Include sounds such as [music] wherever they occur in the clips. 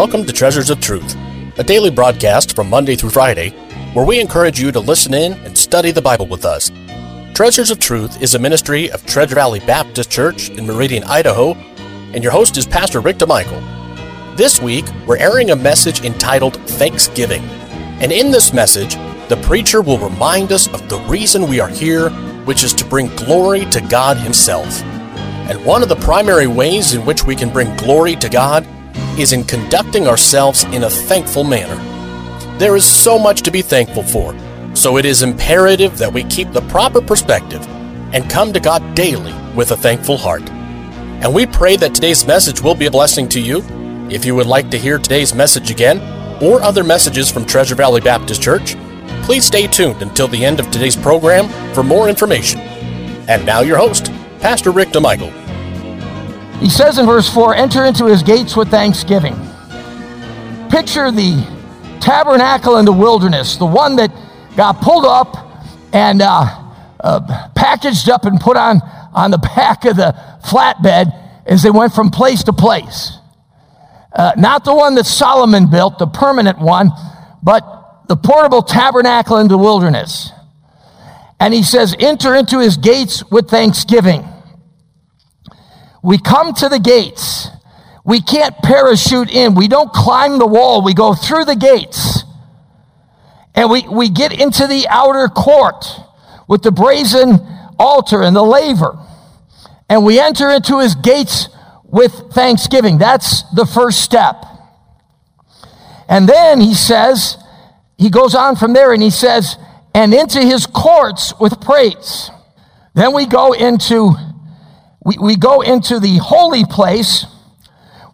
Welcome to Treasures of Truth, a daily broadcast from Monday through Friday where we encourage you to listen in and study the Bible with us. Treasures of Truth is a ministry of Treasure Valley Baptist Church in Meridian, Idaho, and your host is Pastor Rick DeMichael. This week, we're airing a message entitled Thanksgiving. And in this message, the preacher will remind us of the reason we are here, which is to bring glory to God Himself. And one of the primary ways in which we can bring glory to God is in conducting ourselves in a thankful manner. There is so much to be thankful for, so it is imperative that we keep the proper perspective and come to God daily with a thankful heart. And we pray that today's message will be a blessing to you. If you would like to hear today's message again or other messages from Treasure Valley Baptist Church, please stay tuned until the end of today's program for more information. And now, your host, Pastor Rick DeMichael. He says in verse 4 enter into his gates with thanksgiving. Picture the tabernacle in the wilderness, the one that got pulled up and uh, uh, packaged up and put on, on the [laughs] back of the flatbed as they went from place to place. Uh, not the one that Solomon built, the permanent one, but the portable tabernacle in the wilderness. And he says, enter into his gates with thanksgiving. We come to the gates. We can't parachute in. We don't climb the wall. We go through the gates. And we, we get into the outer court with the brazen altar and the laver. And we enter into his gates with thanksgiving. That's the first step. And then he says, he goes on from there and he says, and into his courts with praise. Then we go into we, we go into the holy place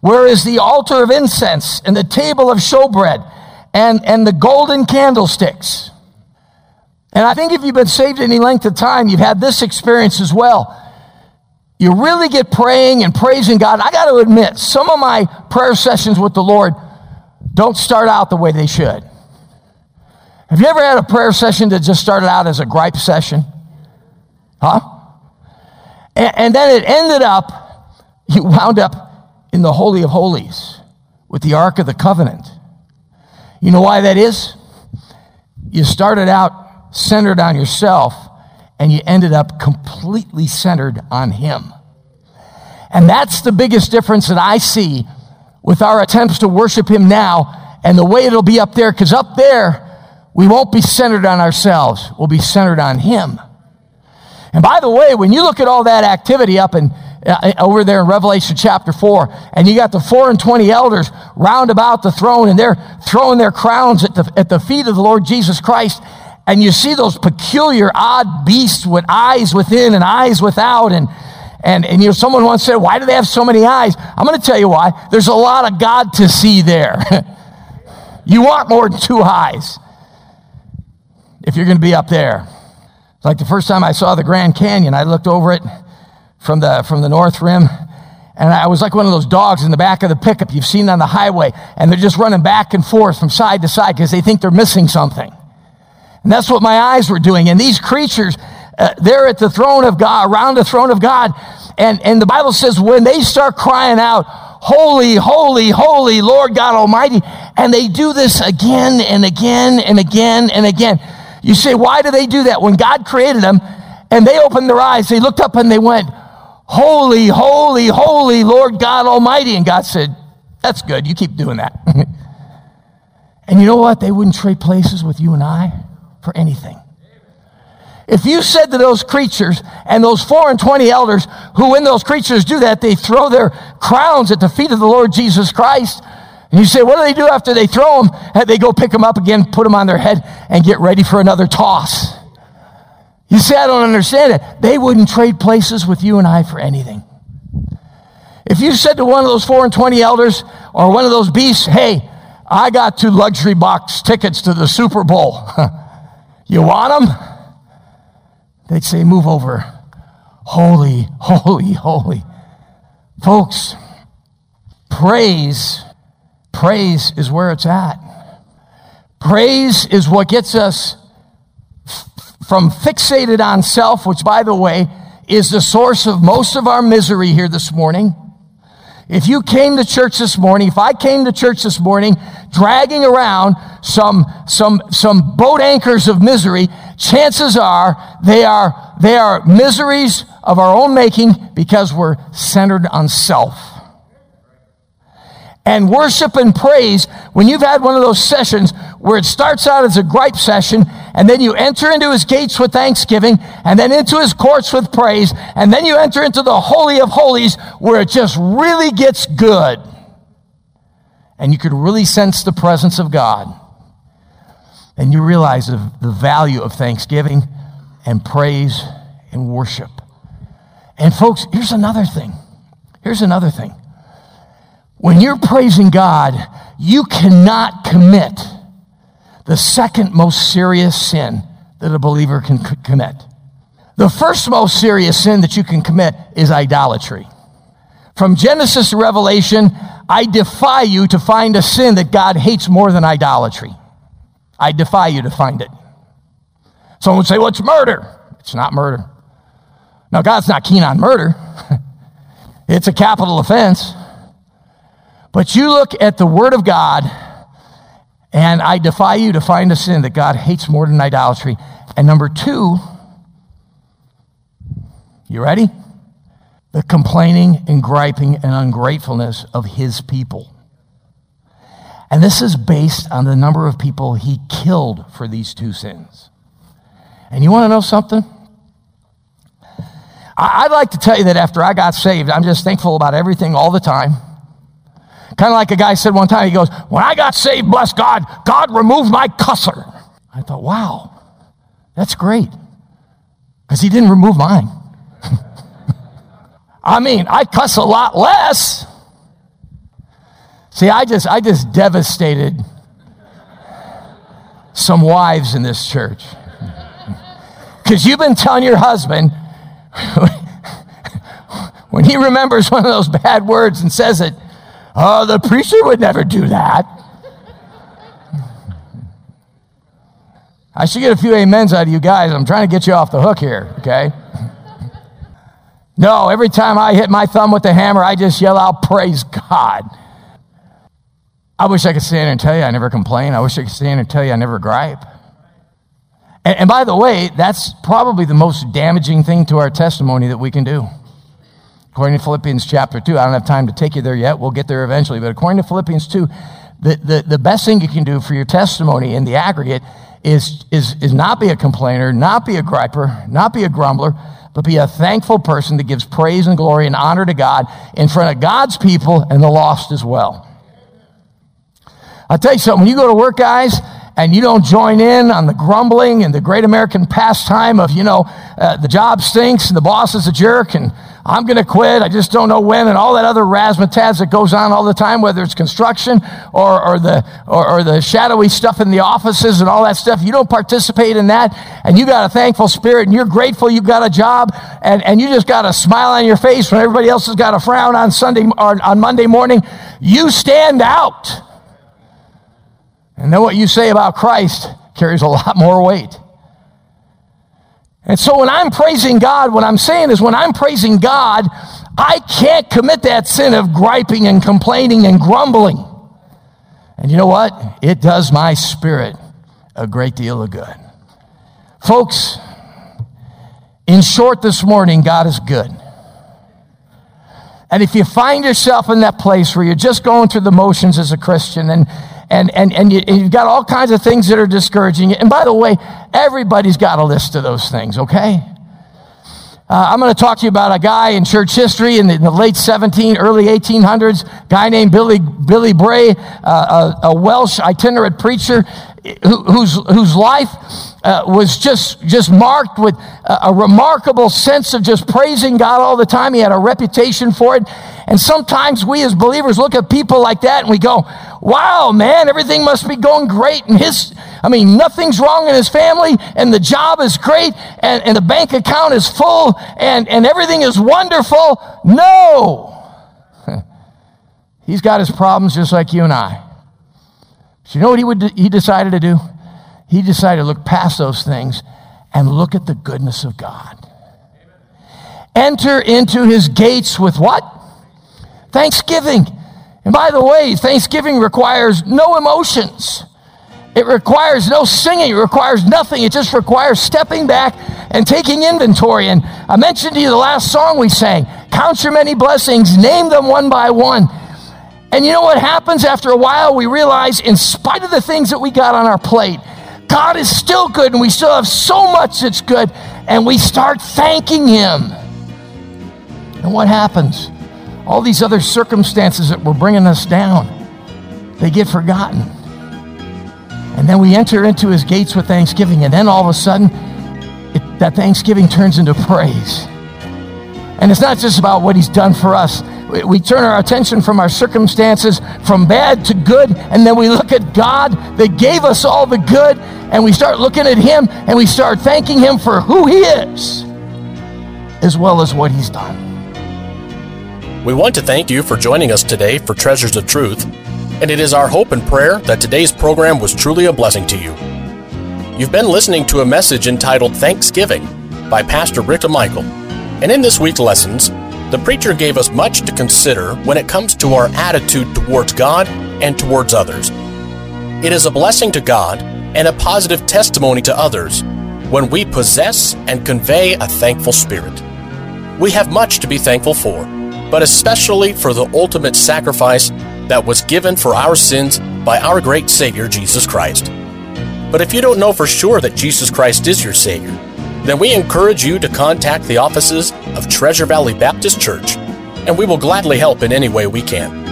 where is the altar of incense and the table of showbread and, and the golden candlesticks. And I think if you've been saved any length of time, you've had this experience as well. You really get praying and praising God. I got to admit, some of my prayer sessions with the Lord don't start out the way they should. Have you ever had a prayer session that just started out as a gripe session? Huh? And, and then it ended up, you wound up in the Holy of Holies with the Ark of the Covenant. You know why that is? You started out centered on yourself and you ended up completely centered on Him. And that's the biggest difference that I see with our attempts to worship Him now and the way it'll be up there, because up there, we won't be centered on ourselves, we'll be centered on Him. And by the way, when you look at all that activity up in uh, over there in Revelation chapter 4, and you got the 4 and 20 elders round about the throne, and they're throwing their crowns at the, at the feet of the Lord Jesus Christ, and you see those peculiar, odd beasts with eyes within and eyes without, and and, and you know, someone once said, Why do they have so many eyes? I'm going to tell you why. There's a lot of God to see there. [laughs] you want more than two eyes if you're going to be up there. Like the first time I saw the Grand Canyon, I looked over it from the, from the north rim, and I was like one of those dogs in the back of the pickup you've seen on the highway, and they're just running back and forth from side to side because they think they're missing something. And that's what my eyes were doing. And these creatures, uh, they're at the throne of God, around the throne of God. And, and the Bible says when they start crying out, Holy, holy, holy, Lord God Almighty, and they do this again and again and again and again. You say, why do they do that? When God created them and they opened their eyes, they looked up and they went, Holy, holy, holy Lord God Almighty. And God said, That's good. You keep doing that. [laughs] and you know what? They wouldn't trade places with you and I for anything. If you said to those creatures and those four and twenty elders who, when those creatures do that, they throw their crowns at the feet of the Lord Jesus Christ, you say, what do they do after they throw them? They go pick them up again, put them on their head, and get ready for another toss. You say, I don't understand it. They wouldn't trade places with you and I for anything. If you said to one of those four and twenty elders or one of those beasts, hey, I got two luxury box tickets to the Super Bowl. [laughs] you want them? They'd say, move over. Holy, [laughs] holy, holy. Folks, praise Praise is where it's at. Praise is what gets us from fixated on self, which, by the way, is the source of most of our misery here this morning. If you came to church this morning, if I came to church this morning dragging around some, some, some boat anchors of misery, chances are they are, they are miseries of our own making because we're centered on self. And worship and praise, when you've had one of those sessions where it starts out as a gripe session, and then you enter into his gates with thanksgiving, and then into his courts with praise, and then you enter into the Holy of Holies where it just really gets good. And you could really sense the presence of God. And you realize the, the value of thanksgiving and praise and worship. And folks, here's another thing. Here's another thing. When you're praising God, you cannot commit the second most serious sin that a believer can c- commit. The first most serious sin that you can commit is idolatry. From Genesis to Revelation, I defy you to find a sin that God hates more than idolatry. I defy you to find it. Someone would say, well, it's murder. It's not murder. Now, God's not keen on murder. [laughs] it's a capital offense. But you look at the Word of God, and I defy you to find a sin that God hates more than idolatry. And number two, you ready? The complaining and griping and ungratefulness of His people. And this is based on the number of people He killed for these two sins. And you want to know something? I'd like to tell you that after I got saved, I'm just thankful about everything all the time. Kind of like a guy said one time, he goes, When I got saved, bless God, God removed my cusser. I thought, wow, that's great. Because he didn't remove mine. [laughs] I mean, I cuss a lot less. See, I just, I just devastated some wives in this church. Because you've been telling your husband, [laughs] when he remembers one of those bad words and says it, oh, the preacher would never do that. I should get a few amens out of you guys. I'm trying to get you off the hook here, okay? No, every time I hit my thumb with the hammer, I just yell out, Praise God. I wish I could stand and tell you I never complain. I wish I could stand and tell you I never gripe. And, and by the way, that's probably the most damaging thing to our testimony that we can do. According to Philippians chapter 2, I don't have time to take you there yet. We'll get there eventually. But according to Philippians 2, the, the, the best thing you can do for your testimony in the aggregate is, is, is not be a complainer, not be a griper, not be a grumbler, but be a thankful person that gives praise and glory and honor to God in front of God's people and the lost as well. I'll tell you something, when you go to work, guys, and you don't join in on the grumbling and the great American pastime of, you know, uh, the job stinks and the boss is a jerk and I'm going to quit, I just don't know when, and all that other razzmatazz that goes on all the time, whether it's construction or, or, the, or, or the shadowy stuff in the offices and all that stuff. You don't participate in that, and you got a thankful spirit, and you're grateful you got a job, and, and you just got a smile on your face when everybody else has got a frown on Sunday or on Monday morning. You stand out. And then what you say about Christ carries a lot more weight. And so when I'm praising God, what I'm saying is when I'm praising God, I can't commit that sin of griping and complaining and grumbling. And you know what? It does my spirit a great deal of good. Folks, in short, this morning, God is good. And if you find yourself in that place where you're just going through the motions as a Christian and and, and, and, you, have got all kinds of things that are discouraging you. And by the way, everybody's got a list of those things, okay? Uh, I'm going to talk to you about a guy in church history in the, in the late 17, early 1800s, guy named Billy, Billy Bray, uh, a, a, Welsh itinerant preacher who, whose, whose life uh, was just, just marked with a, a remarkable sense of just praising God all the time. He had a reputation for it. And sometimes we as believers look at people like that and we go, wow, man, everything must be going great. And his, I mean, nothing's wrong in his family and the job is great and, and the bank account is full and, and everything is wonderful. No. [laughs] He's got his problems just like you and I. So you know what he, would, he decided to do? He decided to look past those things and look at the goodness of God. Enter into his gates with what? Thanksgiving. And by the way, Thanksgiving requires no emotions. It requires no singing. It requires nothing. It just requires stepping back and taking inventory. And I mentioned to you the last song we sang Count your many blessings, name them one by one. And you know what happens after a while? We realize, in spite of the things that we got on our plate, God is still good and we still have so much that's good. And we start thanking Him. And what happens? All these other circumstances that were bringing us down, they get forgotten. And then we enter into His gates with thanksgiving. And then all of a sudden, it, that thanksgiving turns into praise. And it's not just about what He's done for us we turn our attention from our circumstances from bad to good, and then we look at God that gave us all the good, and we start looking at Him and we start thanking Him for who He is, as well as what He's done. We want to thank you for joining us today for Treasures of Truth, and it is our hope and prayer that today's program was truly a blessing to you. You've been listening to a message entitled Thanksgiving by Pastor Rick Michael, and in this week's lessons, the preacher gave us much to consider when it comes to our attitude towards God and towards others. It is a blessing to God and a positive testimony to others when we possess and convey a thankful spirit. We have much to be thankful for, but especially for the ultimate sacrifice that was given for our sins by our great Savior, Jesus Christ. But if you don't know for sure that Jesus Christ is your Savior, then we encourage you to contact the offices of Treasure Valley Baptist Church, and we will gladly help in any way we can.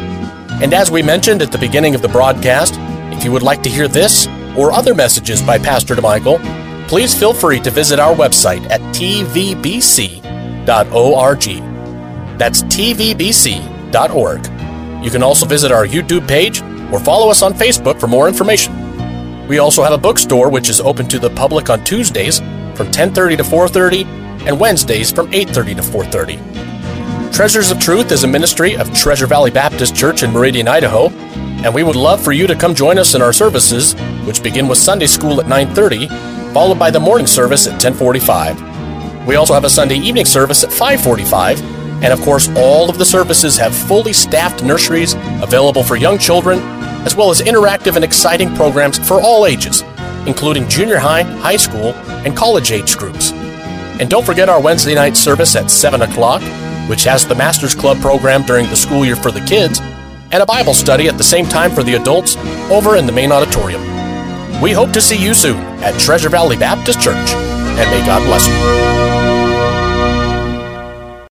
And as we mentioned at the beginning of the broadcast, if you would like to hear this or other messages by Pastor DeMichael, please feel free to visit our website at tvbc.org. That's tvbc.org. You can also visit our YouTube page or follow us on Facebook for more information. We also have a bookstore which is open to the public on Tuesdays from 10:30 to 4:30 and Wednesdays from 8:30 to 4:30. Treasures of Truth is a ministry of Treasure Valley Baptist Church in Meridian, Idaho, and we would love for you to come join us in our services, which begin with Sunday school at 9:30, followed by the morning service at 10:45. We also have a Sunday evening service at 5:45, and of course, all of the services have fully staffed nurseries available for young children, as well as interactive and exciting programs for all ages including junior high, high school, and college age groups. And don't forget our Wednesday night service at 7 o'clock, which has the Masters Club program during the school year for the kids, and a Bible study at the same time for the adults over in the main auditorium. We hope to see you soon at Treasure Valley Baptist Church, and may God bless you.